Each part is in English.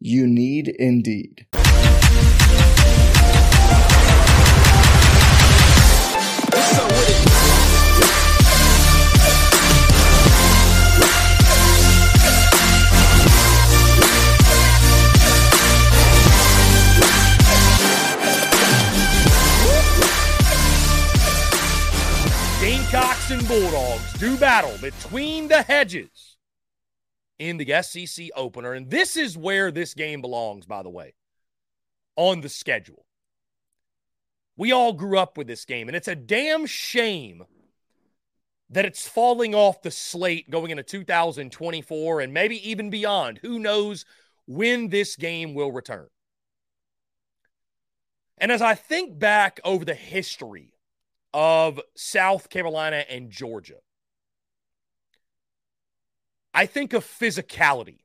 You need Indeed. Gamecocks and Bulldogs do battle between the hedges in the SEC opener. And this is where this game belongs, by the way, on the schedule. We all grew up with this game, and it's a damn shame that it's falling off the slate going into 2024 and maybe even beyond. Who knows when this game will return? And as I think back over the history of South Carolina and Georgia, I think of physicality.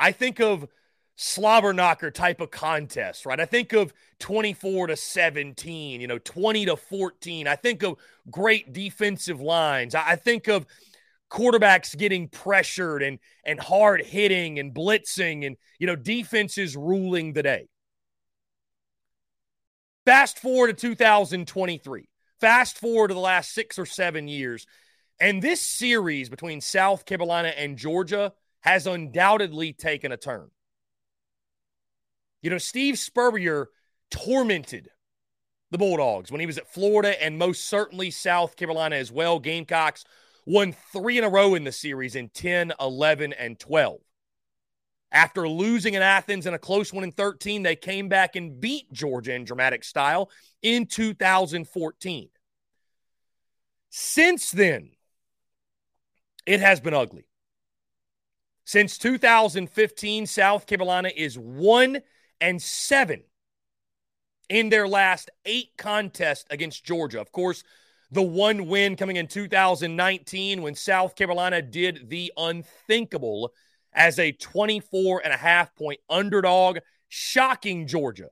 I think of slobber knocker type of contest, right? I think of 24 to 17, you know, 20 to 14. I think of great defensive lines. I think of quarterbacks getting pressured and and hard hitting and blitzing and you know defenses ruling the day. Fast forward to 2023. Fast forward to the last 6 or 7 years. And this series between South Carolina and Georgia has undoubtedly taken a turn. You know, Steve Spurrier tormented the Bulldogs when he was at Florida and most certainly South Carolina as well. Gamecocks won three in a row in the series in 10, 11, and 12. After losing in Athens and a close one in 13, they came back and beat Georgia in dramatic style in 2014. Since then, it has been ugly. Since 2015, South Carolina is one and seven in their last eight contests against Georgia. Of course, the one win coming in 2019 when South Carolina did the unthinkable as a 24 and a half point underdog, shocking Georgia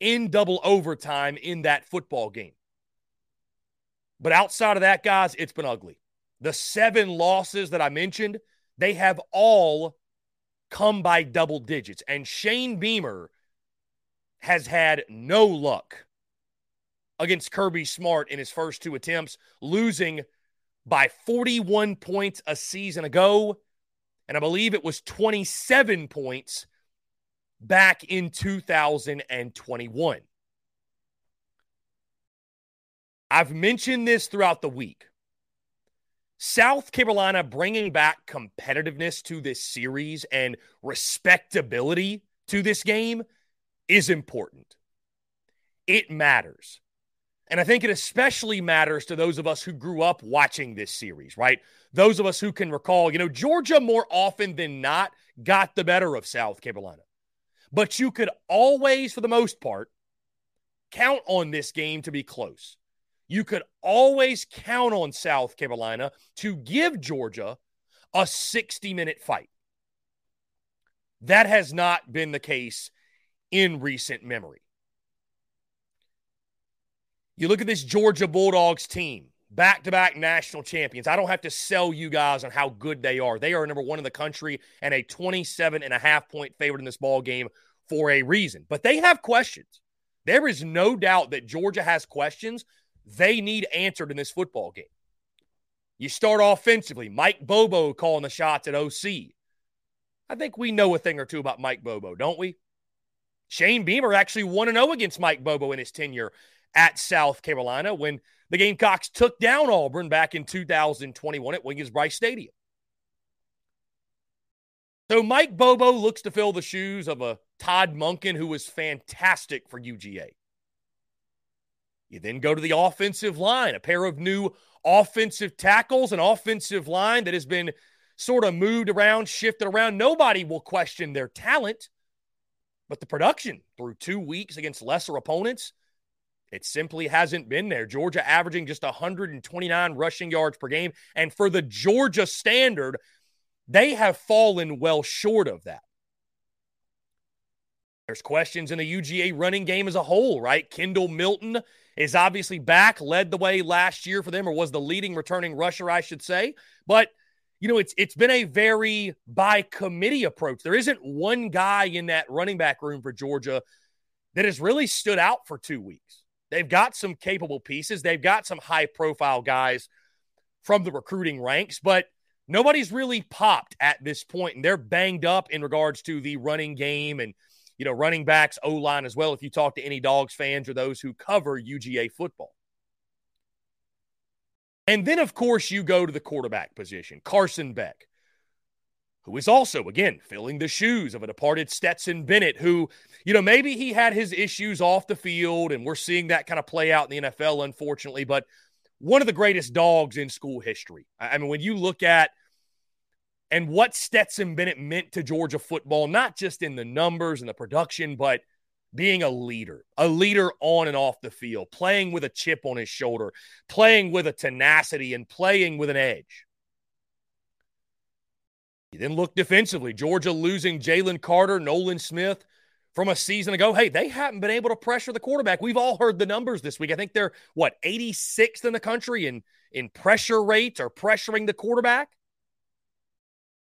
in double overtime in that football game. But outside of that, guys, it's been ugly. The seven losses that I mentioned, they have all come by double digits. And Shane Beamer has had no luck against Kirby Smart in his first two attempts, losing by 41 points a season ago. And I believe it was 27 points back in 2021. I've mentioned this throughout the week. South Carolina bringing back competitiveness to this series and respectability to this game is important. It matters. And I think it especially matters to those of us who grew up watching this series, right? Those of us who can recall, you know, Georgia more often than not got the better of South Carolina. But you could always, for the most part, count on this game to be close. You could always count on South Carolina to give Georgia a 60 minute fight. That has not been the case in recent memory. You look at this Georgia Bulldogs team, back to back national champions. I don't have to sell you guys on how good they are. They are number one in the country and a 27 and a half point favorite in this ball game for a reason. But they have questions. There is no doubt that Georgia has questions they need answered in this football game. You start offensively, Mike Bobo calling the shots at OC. I think we know a thing or two about Mike Bobo, don't we? Shane Beamer actually 1 0 against Mike Bobo in his tenure at South Carolina when the Gamecocks took down Auburn back in 2021 at Williams-Brice Stadium. So Mike Bobo looks to fill the shoes of a Todd Monken who was fantastic for UGA. You then go to the offensive line, a pair of new offensive tackles, an offensive line that has been sort of moved around, shifted around. Nobody will question their talent. But the production through two weeks against lesser opponents, it simply hasn't been there. Georgia averaging just 129 rushing yards per game. And for the Georgia standard, they have fallen well short of that. There's questions in the UGA running game as a whole, right? Kendall Milton is obviously back, led the way last year for them, or was the leading returning rusher, I should say. But you know, it's it's been a very by committee approach. There isn't one guy in that running back room for Georgia that has really stood out for two weeks. They've got some capable pieces. They've got some high profile guys from the recruiting ranks, but nobody's really popped at this point, and they're banged up in regards to the running game and you know running backs, O line as well. If you talk to any Dogs fans or those who cover UGA football. And then, of course, you go to the quarterback position, Carson Beck, who is also, again, filling the shoes of a departed Stetson Bennett, who, you know, maybe he had his issues off the field, and we're seeing that kind of play out in the NFL, unfortunately. But one of the greatest dogs in school history. I mean, when you look at and what Stetson Bennett meant to Georgia football, not just in the numbers and the production, but being a leader, a leader on and off the field, playing with a chip on his shoulder, playing with a tenacity, and playing with an edge. You then look defensively. Georgia losing Jalen Carter, Nolan Smith from a season ago. Hey, they haven't been able to pressure the quarterback. We've all heard the numbers this week. I think they're what 86th in the country in in pressure rates or pressuring the quarterback.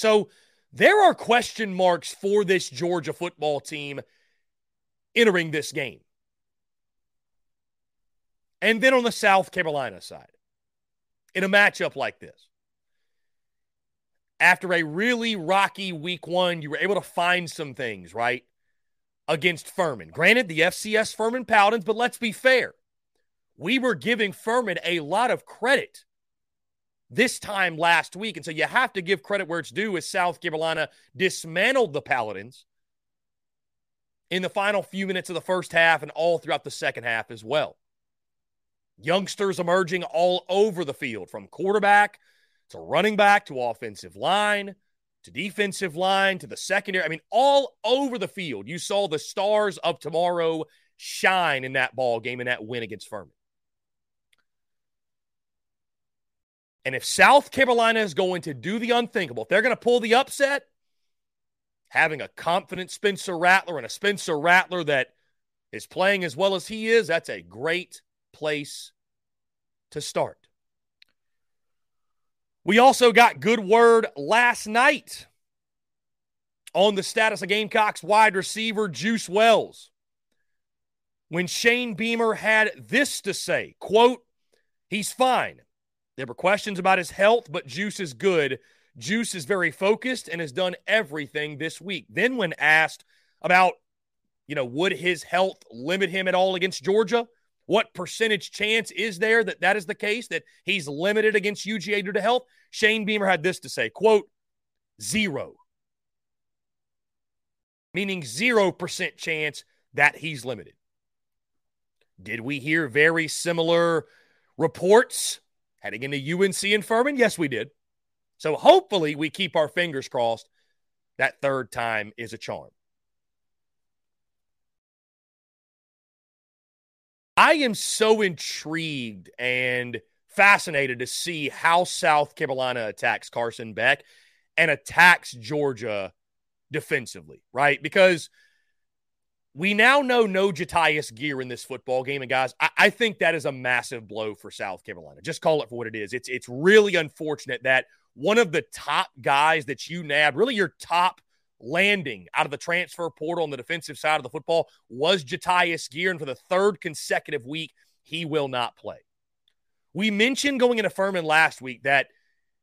So there are question marks for this Georgia football team entering this game. And then on the South Carolina side, in a matchup like this, after a really rocky week one, you were able to find some things, right? Against Furman. Granted, the FCS Furman Paladins, but let's be fair. We were giving Furman a lot of credit this time last week. And so you have to give credit where it's due as South Carolina dismantled the Paladins in the final few minutes of the first half and all throughout the second half as well. Youngsters emerging all over the field from quarterback to running back to offensive line to defensive line to the secondary. I mean, all over the field. You saw the stars of tomorrow shine in that ball game and that win against Furman. And if South Carolina is going to do the unthinkable, if they're going to pull the upset, having a confident Spencer Rattler and a Spencer Rattler that is playing as well as he is, that's a great place to start. We also got good word last night on the status of Gamecocks wide receiver Juice Wells. When Shane Beamer had this to say, quote, he's fine. There were questions about his health, but Juice is good. Juice is very focused and has done everything this week. Then, when asked about, you know, would his health limit him at all against Georgia? What percentage chance is there that that is the case, that he's limited against UGA due to health? Shane Beamer had this to say, quote, zero. Meaning 0% chance that he's limited. Did we hear very similar reports heading into UNC and Furman? Yes, we did. So hopefully we keep our fingers crossed that third time is a charm. I am so intrigued and fascinated to see how South Carolina attacks Carson Beck and attacks Georgia defensively, right? Because – we now know no Jatius Geer in this football game. And guys, I, I, think that is a massive blow for South Carolina. Just call it for what it is. It's it's really unfortunate that one of the top guys that you nabbed, really your top landing out of the transfer portal on the defensive side of the football was Jatius Geer. And for the third consecutive week, he will not play. We mentioned going into Furman last week that –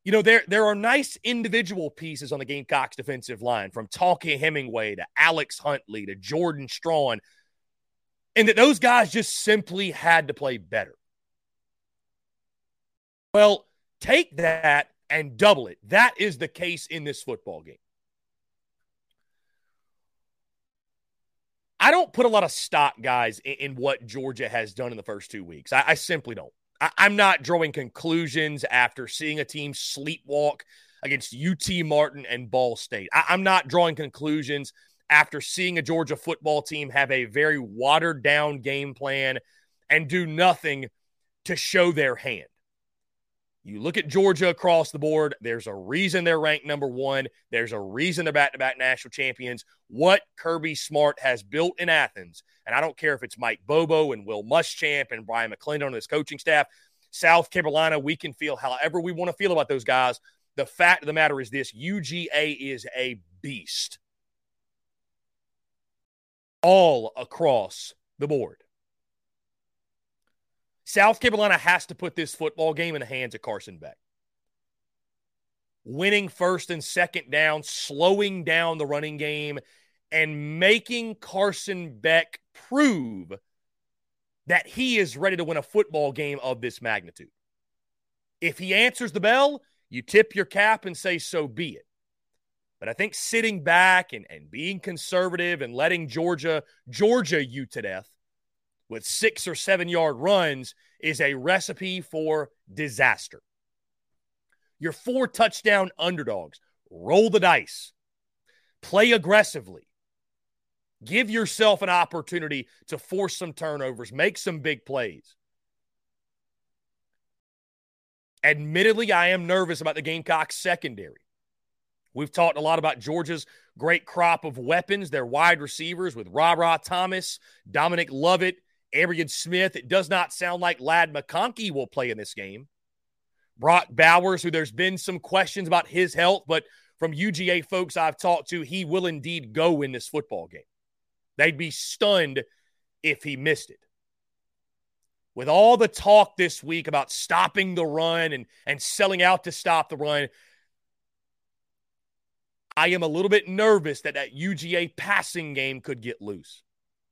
you know, there there are nice individual pieces on the Gamecocks defensive line from Tonka Hemingway to Alex Huntley to Jordan Strachan, and that those guys just simply had to play better. Well, take that and double it. That is the case in this football game. I don't put a lot of stock, guys, in, in what Georgia has done in the first two weeks. I, I simply don't. I, I'm not drawing conclusions after seeing a team sleepwalk against UT Martin and Ball State. I, I'm not drawing conclusions after seeing a Georgia football team have a very watered down game plan and do nothing to show their hand. You look at Georgia across the board, there's a reason they're ranked number one. There's a reason they're back to back national champions. What Kirby Smart has built in Athens, and I don't care if it's Mike Bobo and Will Muschamp and Bryan McClendon on his coaching staff, South Carolina, we can feel however we want to feel about those guys. The fact of the matter is this UGA is a beast all across the board. South Carolina has to put this football game in the hands of Carson Beck. Winning first and second down, slowing down the running game, and making Carson Beck prove that he is ready to win a football game of this magnitude. If he answers the bell, you tip your cap and say, so be it. But I think sitting back and, and being conservative and letting Georgia, Georgia you to death with six or seven yard runs is a recipe for disaster. Your four touchdown underdogs, roll the dice, play aggressively, give yourself an opportunity to force some turnovers, make some big plays. Admittedly, I am nervous about the Gamecocks secondary. We've talked a lot about Georgia's great crop of weapons, their wide receivers with Rara Thomas, Dominic Lovett, Arian Smith. It does not sound like Ladd McConkey will play in this game. Brock Bowers, who there's been some questions about his health, but from UGA folks I've talked to, he will indeed go in this football game. They'd be stunned if he missed it. With all the talk this week about stopping the run and, and selling out to stop the run, I am a little bit nervous that that UGA passing game could get loose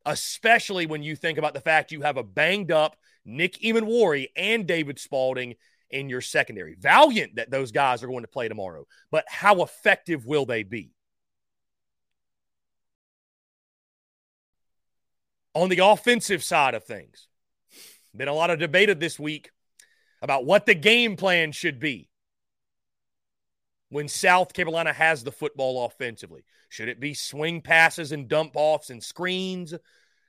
especially when you think about the fact you have a banged up Nick Emmanwori and David Spaulding in your secondary. Valiant that those guys are going to play tomorrow, but how effective will they be? On the offensive side of things, been a lot of debated this week about what the game plan should be when South Carolina has the football offensively. Should it be swing passes and dump offs and screens?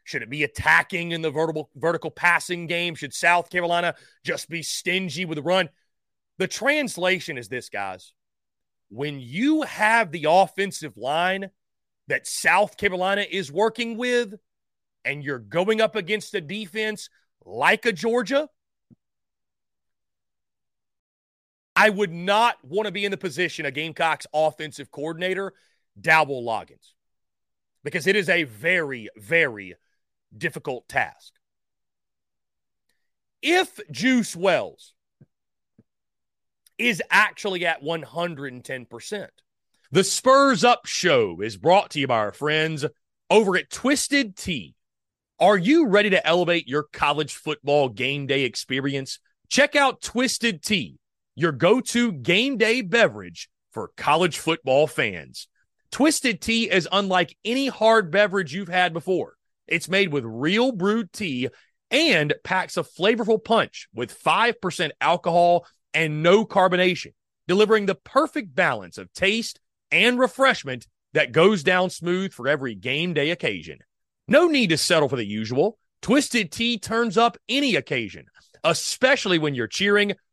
Should it be attacking in the vertical vertical passing game? Should South Carolina just be stingy with the run? The translation is this, guys. When you have the offensive line that South Carolina is working with, and you're going up against a defense like a Georgia, I would not want to be in the position of Gamecocks offensive coordinator, Dowell Loggains, because it is a very, very difficult task. If Juice Wells is actually at 110%, the Spurs Up Show is brought to you by our friends over at Twisted Tea. Are you ready to elevate your college football game day experience? Check out Twisted Tea your go to game day beverage for college football fans. Twisted Tea is unlike any hard beverage you've had before. It's made with real brewed tea and packs a flavorful punch with 5% alcohol and no carbonation, delivering the perfect balance of taste and refreshment that goes down smooth for every game day occasion. No need to settle for the usual. Twisted Tea turns up any occasion, especially when you're cheering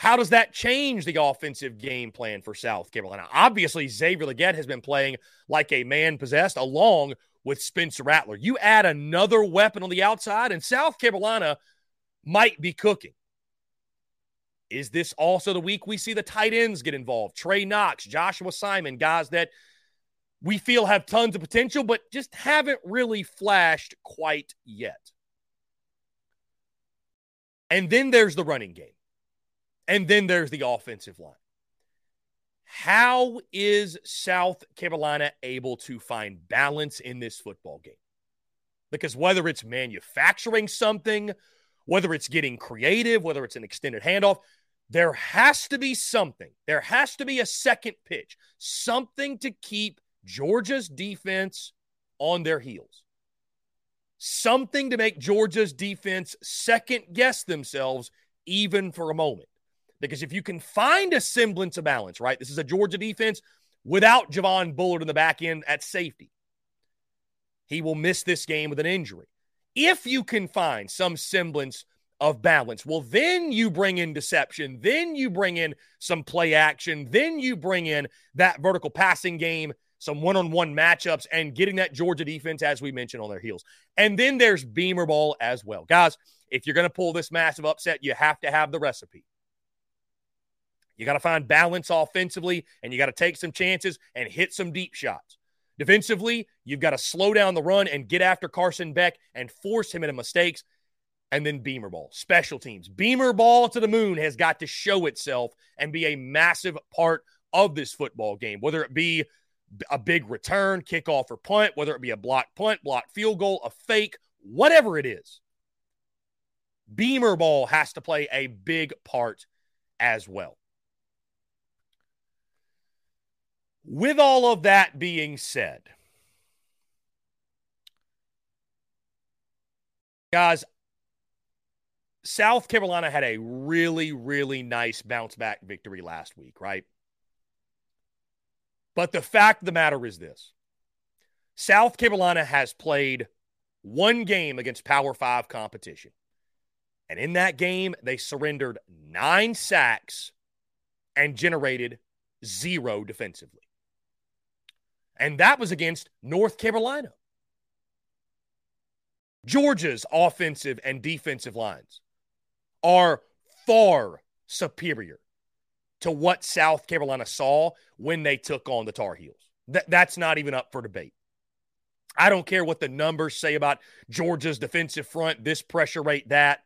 How does that change the offensive game plan for South Carolina? Obviously, Xavier Legette has been playing like a man possessed along with Spencer Rattler. You add another weapon on the outside, and South Carolina might be cooking. Is this also the week we see the tight ends get involved? Trey Knox, Joshua Simon, guys that we feel have tons of potential, but just haven't really flashed quite yet. And then there's the running game. And then there's the offensive line. How is South Carolina able to find balance in this football game? Because whether it's manufacturing something, whether it's getting creative, whether it's an extended handoff, there has to be something. There has to be a second pitch, something to keep Georgia's defense on their heels. Something to make Georgia's defense second guess themselves even for a moment. Because if you can find a semblance of balance, right? This is a Georgia defense without Javon Bullard in the back end at safety. He will miss this game with an injury. If you can find some semblance of balance, well, then you bring in deception. Then you bring in some play action. Then you bring in that vertical passing game some one on one matchups, and getting that Georgia defense, as we mentioned, on their heels. And then there's Beamer Ball as well. Guys, if you're going to pull this massive upset, you have to have the recipe. You got to find balance offensively, and you got to take some chances and hit some deep shots. Defensively, you've got to slow down the run and get after Carson Beck and force him into mistakes. And then Beamer Ball, special teams. Beamer Ball to the moon has got to show itself and be a massive part of this football game, whether it be a big return, kickoff, or punt, whether it be a block punt, block field goal, a fake, whatever it is. Beamer ball has to play a big part as well. With all of that being said, guys, South Carolina had a really, really nice bounce back victory last week, right? But the fact of the matter is this South Carolina has played one game against Power Five competition. And in that game, they surrendered nine sacks and generated zero defensively. And that was against North Carolina. Georgia's offensive and defensive lines are far superior to what South Carolina saw when they took on the Tar Heels. Th- that's not even up for debate. I don't care what the numbers say about Georgia's defensive front, this pressure rate, that.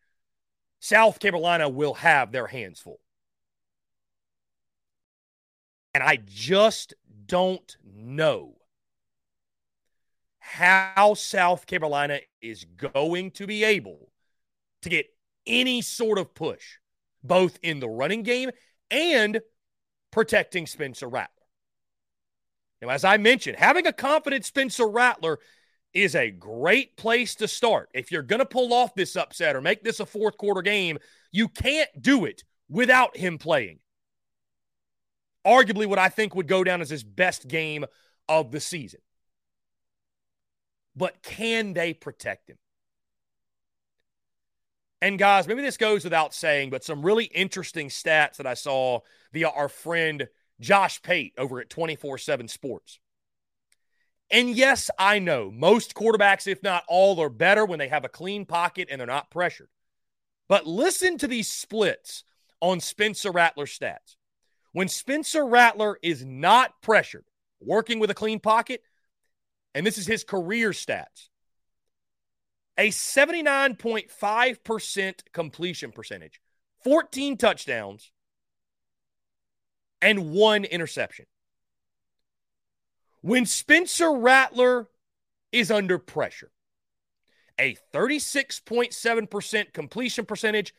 South Carolina will have their hands full. And I just don't know how South Carolina is going to be able to get any sort of push, both in the running game and protecting Spencer Rattler. Now, as I mentioned, having a confident Spencer Rattler is a great place to start. If you're going to pull off this upset or make this a fourth quarter game, you can't do it without him playing. Arguably, what I think would go down as his best game of the season. But can they protect him? And guys, maybe this goes without saying, but some really interesting stats that I saw via our friend Josh Pate over at 24 7 Sports. And yes, I know most quarterbacks, if not all, are better when they have a clean pocket and they're not pressured. But listen to these splits on Spencer Rattler stats. When Spencer Rattler is not pressured, working with a clean pocket, and this is his career stats, a 79.5% completion percentage, 14 touchdowns, and one interception. When Spencer Rattler is under pressure, a 36.7% completion percentage,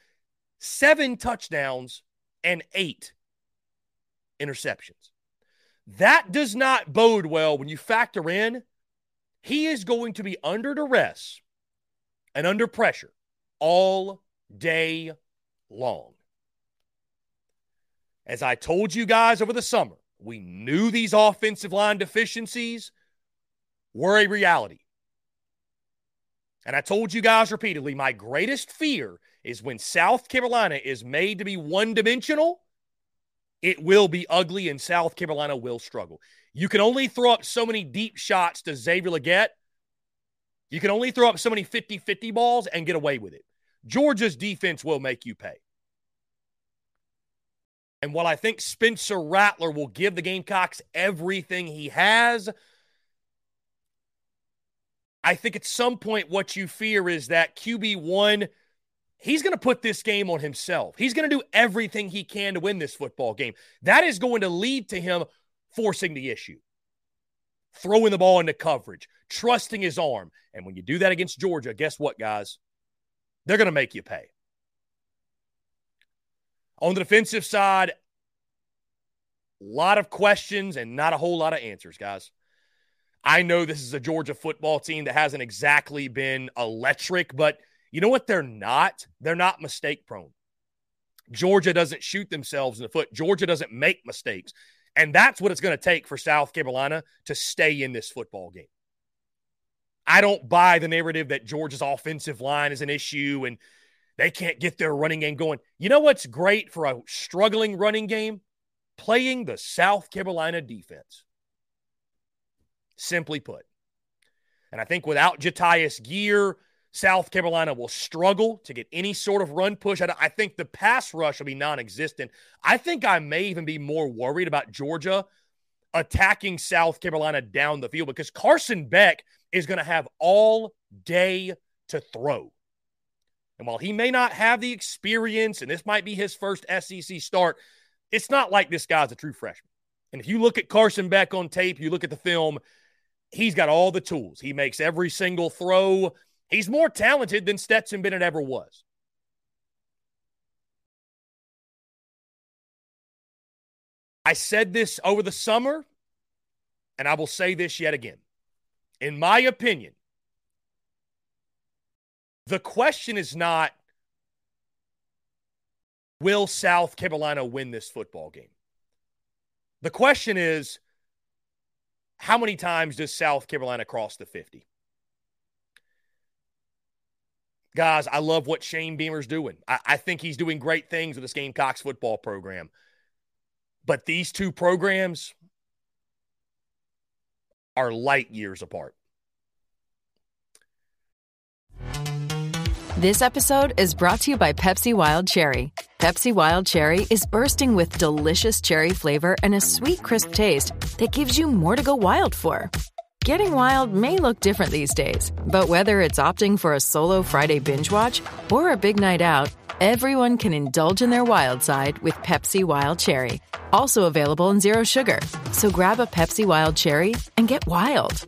seven touchdowns, and eight interceptions. That does not bode well when you factor in he is going to be under duress and under pressure all day long. As I told you guys over the summer, we knew these offensive line deficiencies were a reality. And I told you guys repeatedly my greatest fear is when South Carolina is made to be one dimensional, it will be ugly and South Carolina will struggle. You can only throw up so many deep shots to Xavier Legette. You can only throw up so many 50 50 balls and get away with it. Georgia's defense will make you pay. And while I think Spencer Rattler will give the Gamecocks everything he has, I think at some point what you fear is that QB1 he's going to put this game on himself. He's going to do everything he can to win this football game. That is going to lead to him forcing the issue, throwing the ball into coverage, trusting his arm. And when you do that against Georgia, guess what, guys? They're going to make you pay. On the defensive side, a lot of questions and not a whole lot of answers, guys. I know this is a Georgia football team that hasn't exactly been electric, but you know what? They're not. They're not mistake prone. Georgia doesn't shoot themselves in the foot. Georgia doesn't make mistakes. And that's what it's going to take for South Carolina to stay in this football game. I don't buy the narrative that Georgia's offensive line is an issue and they can't get their running game going. You know what's great for a struggling running game? Playing the South Carolina defense simply put. And I think without Jatius Geer, South Carolina will struggle to get any sort of run push. I think the pass rush will be non existent. I think I may even be more worried about Georgia attacking South Carolina down the field because Carson Beck is going to have all day to throw. And while he may not have the experience, and this might be his first SEC start, it's not like this guy's a true freshman. And if you look at Carson Beck on tape, you look at the film, he's got all the tools. He makes every single throw. He's more talented than Stetson Bennett ever was. I said this over the summer, and I will say this yet again. In my opinion, the question is not will South Carolina win this football game? The question is how many times does South Carolina cross the 50? Guys, I love what Shane Beamer's doing. I, I think he's doing great things with this Gamecocks football program. But these two programs are light years apart. This episode is brought to you by Pepsi Wild Cherry. Pepsi Wild Cherry is bursting with delicious cherry flavor and a sweet, crisp taste that gives you more to go wild for. Getting wild may look different these days, but whether it's opting for a solo Friday binge watch or a big night out, everyone can indulge in their wild side with Pepsi Wild Cherry. Also available in Zero Sugar. So grab a Pepsi Wild Cherry and get wild.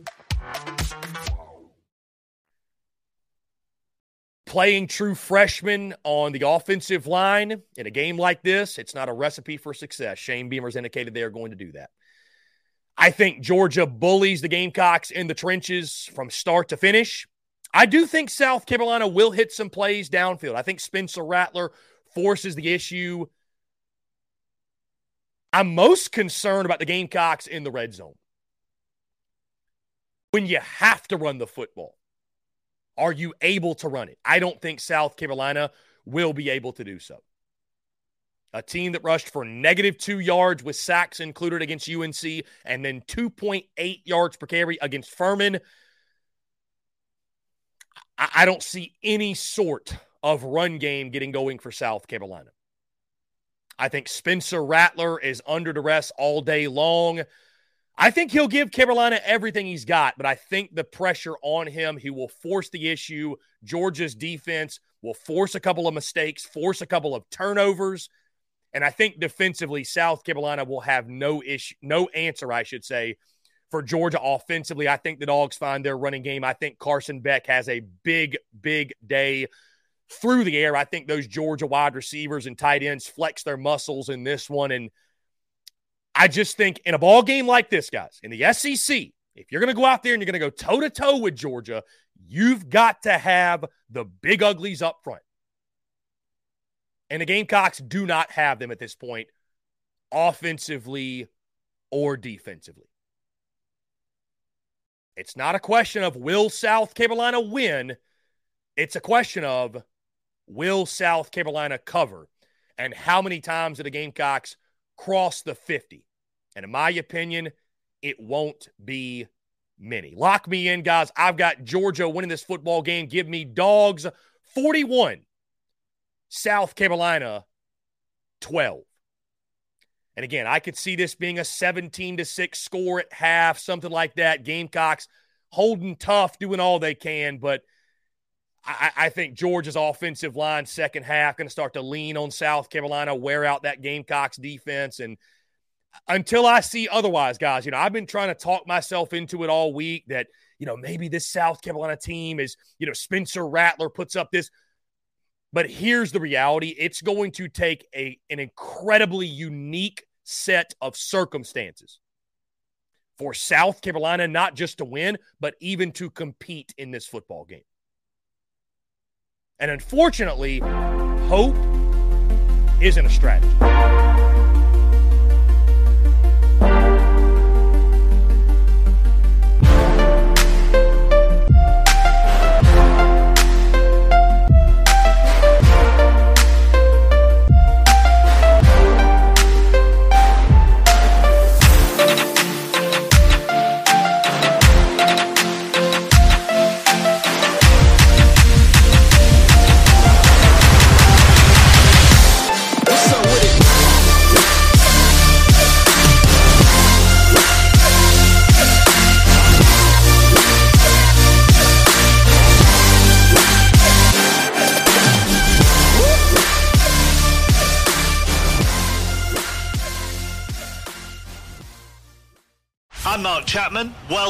playing true freshmen on the offensive line in a game like this, it's not a recipe for success. Shane Beamer's indicated they are going to do that. I think Georgia bullies the Gamecocks in the trenches from start to finish. I do think South Carolina will hit some plays downfield. I think Spencer Rattler forces the issue. I'm most concerned about the Gamecocks in the red zone. When you have to run the football, are you able to run it? I don't think South Carolina will be able to do so. A team that rushed for negative two yards with sacks included against UNC, and then 2.8 yards per carry against Furman. I, I don't see any sort of run game getting going for South Carolina. I think Spencer Rattler is under duress all day long. I think he'll give Carolina everything he's got, but I think the pressure on him, he will force the issue. Georgia's defense will force a couple of mistakes, force a couple of turnovers. And I think defensively, South Carolina will have no issue, no answer, I should say, for Georgia offensively. I think the dogs find their running game. I think Carson Beck has a big, big day through the air. I think those Georgia wide receivers and tight ends flex their muscles in this one. And I just think in a ball game like this, guys, in the SEC, if you're going to go out there and you're going to go toe to toe with Georgia, you've got to have the big uglies up front. And the Gamecocks do not have them at this point, offensively or defensively. It's not a question of will South Carolina win. It's a question of will South Carolina cover and how many times do the Gamecocks cross the 50? And in my opinion, it won't be many. Lock me in, guys. I've got Georgia winning this football game. Give me dogs 41 South Carolina 12. And again, I could see this being a 17 to 6 score at half, something like that. Gamecocks holding tough, doing all they can, but I, I think Georgia's offensive line second half going to start to lean on South Carolina, wear out that Gamecocks defense. And until I see otherwise, guys, you know, I've been trying to talk myself into it all week that, you know, maybe this South Carolina team is, you know, Spencer Rattler puts up this but here's the reality it's going to take a, an incredibly unique set of circumstances for South Carolina, not just to win, but even to compete in this football game. And unfortunately, hope isn't a strategy.